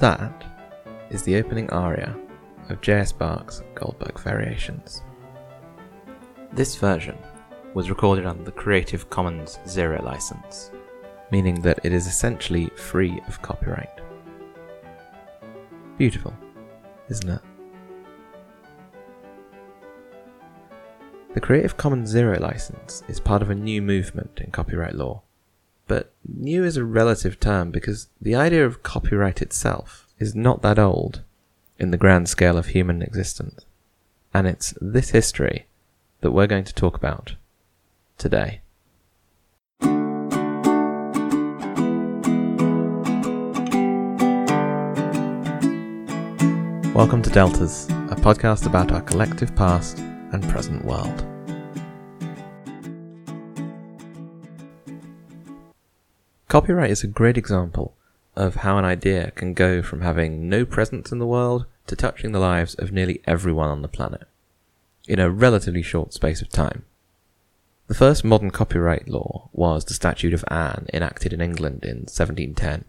That is the opening aria of J.S. Bach's Goldberg Variations. This version was recorded under the Creative Commons Zero license, meaning that it is essentially free of copyright. Beautiful, isn't it? The Creative Commons Zero license is part of a new movement in copyright law. But new is a relative term because the idea of copyright itself is not that old in the grand scale of human existence. And it's this history that we're going to talk about today. Welcome to Deltas, a podcast about our collective past and present world. Copyright is a great example of how an idea can go from having no presence in the world to touching the lives of nearly everyone on the planet in a relatively short space of time. The first modern copyright law was the Statute of Anne, enacted in England in 1710.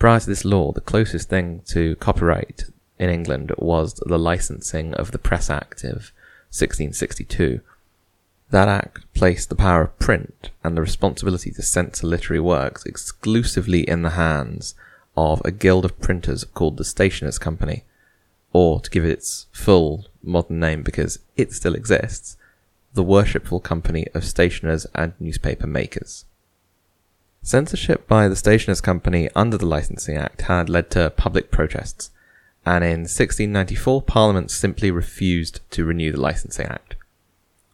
Prior to this law, the closest thing to copyright in England was the licensing of the Press Act of 1662. That act placed the power of print and the responsibility to censor literary works exclusively in the hands of a guild of printers called the Stationers' Company, or to give it its full modern name because it still exists, the Worshipful Company of Stationers and Newspaper Makers. Censorship by the Stationers' Company under the Licensing Act had led to public protests, and in 1694 Parliament simply refused to renew the Licensing Act.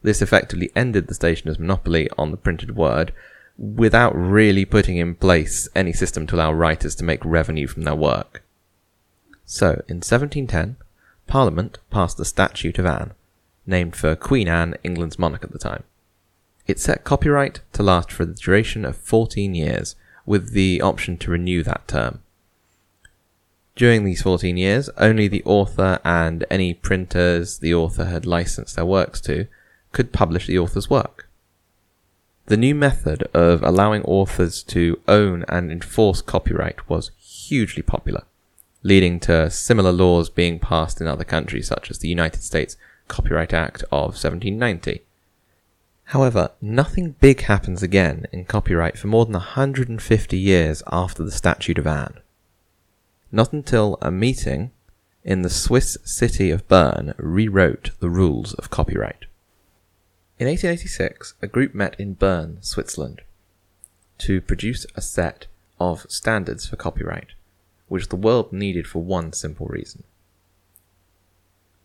This effectively ended the stationer's monopoly on the printed word without really putting in place any system to allow writers to make revenue from their work. So, in 1710, Parliament passed the Statute of Anne, named for Queen Anne, England's monarch at the time. It set copyright to last for the duration of 14 years, with the option to renew that term. During these 14 years, only the author and any printers the author had licensed their works to could publish the author's work. The new method of allowing authors to own and enforce copyright was hugely popular, leading to similar laws being passed in other countries such as the United States Copyright Act of 1790. However, nothing big happens again in copyright for more than 150 years after the Statute of Anne. Not until a meeting in the Swiss city of Bern rewrote the rules of copyright. In 1886, a group met in Bern, Switzerland, to produce a set of standards for copyright, which the world needed for one simple reason.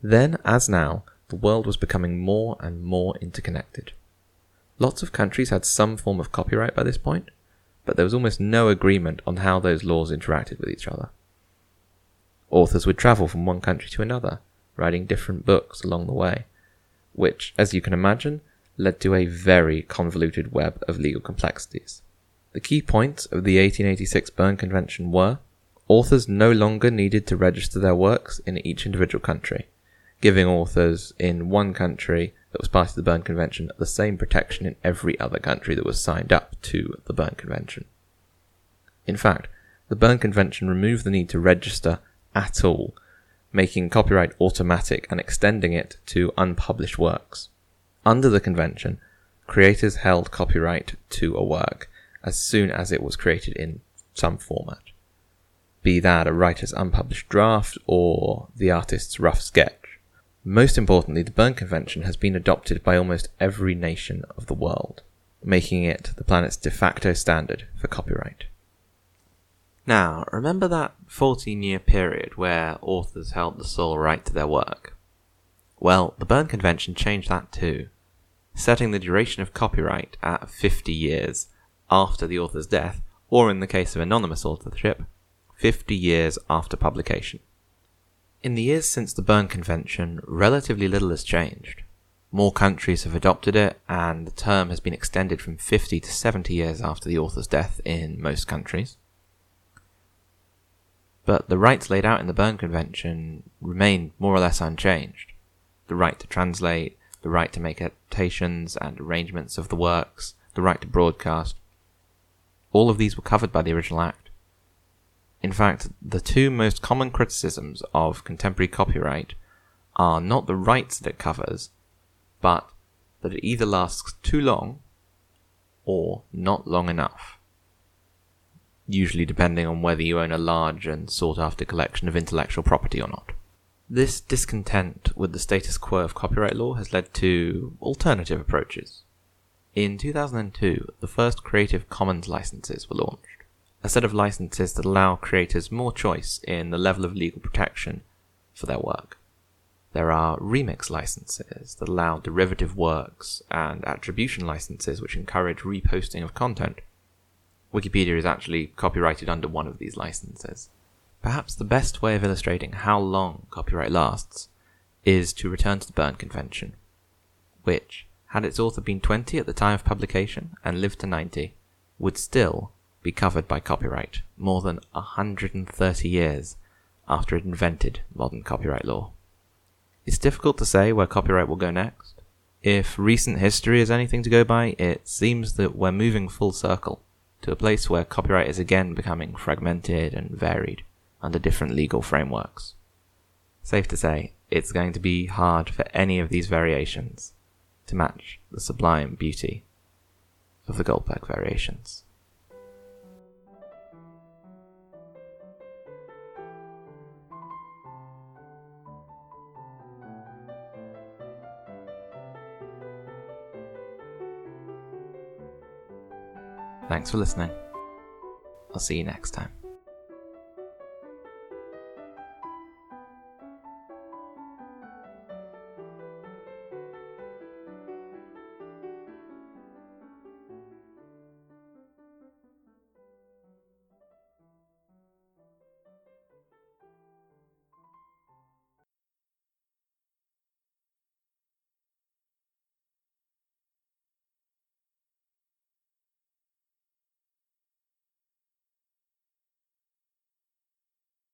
Then, as now, the world was becoming more and more interconnected. Lots of countries had some form of copyright by this point, but there was almost no agreement on how those laws interacted with each other. Authors would travel from one country to another, writing different books along the way, which, as you can imagine, led to a very convoluted web of legal complexities. The key points of the 1886 Berne Convention were authors no longer needed to register their works in each individual country, giving authors in one country that was part of the Berne Convention the same protection in every other country that was signed up to the Berne Convention. In fact, the Berne Convention removed the need to register at all, making copyright automatic and extending it to unpublished works. Under the convention, creators held copyright to a work as soon as it was created in some format, be that a writer's unpublished draft or the artist's rough sketch. Most importantly, the Berne Convention has been adopted by almost every nation of the world, making it the planet's de facto standard for copyright. Now, remember that 14 year period where authors held the sole right to their work? Well, the Berne Convention changed that too, setting the duration of copyright at 50 years after the author's death, or in the case of anonymous authorship, 50 years after publication. In the years since the Berne Convention, relatively little has changed. More countries have adopted it, and the term has been extended from 50 to 70 years after the author's death in most countries. But the rights laid out in the Berne Convention remain more or less unchanged. The right to translate, the right to make adaptations and arrangements of the works, the right to broadcast. All of these were covered by the original Act. In fact, the two most common criticisms of contemporary copyright are not the rights that it covers, but that it either lasts too long or not long enough. Usually depending on whether you own a large and sought after collection of intellectual property or not. This discontent with the status quo of copyright law has led to alternative approaches. In 2002, the first Creative Commons licenses were launched a set of licenses that allow creators more choice in the level of legal protection for their work. There are remix licenses that allow derivative works and attribution licenses which encourage reposting of content. Wikipedia is actually copyrighted under one of these licenses. Perhaps the best way of illustrating how long copyright lasts is to return to the Berne Convention, which, had its author been 20 at the time of publication and lived to 90, would still be covered by copyright more than 130 years after it invented modern copyright law. It's difficult to say where copyright will go next. If recent history is anything to go by, it seems that we're moving full circle to a place where copyright is again becoming fragmented and varied under different legal frameworks. Safe to say, it's going to be hard for any of these variations to match the sublime beauty of the Goldberg variations. Thanks for listening. I'll see you next time.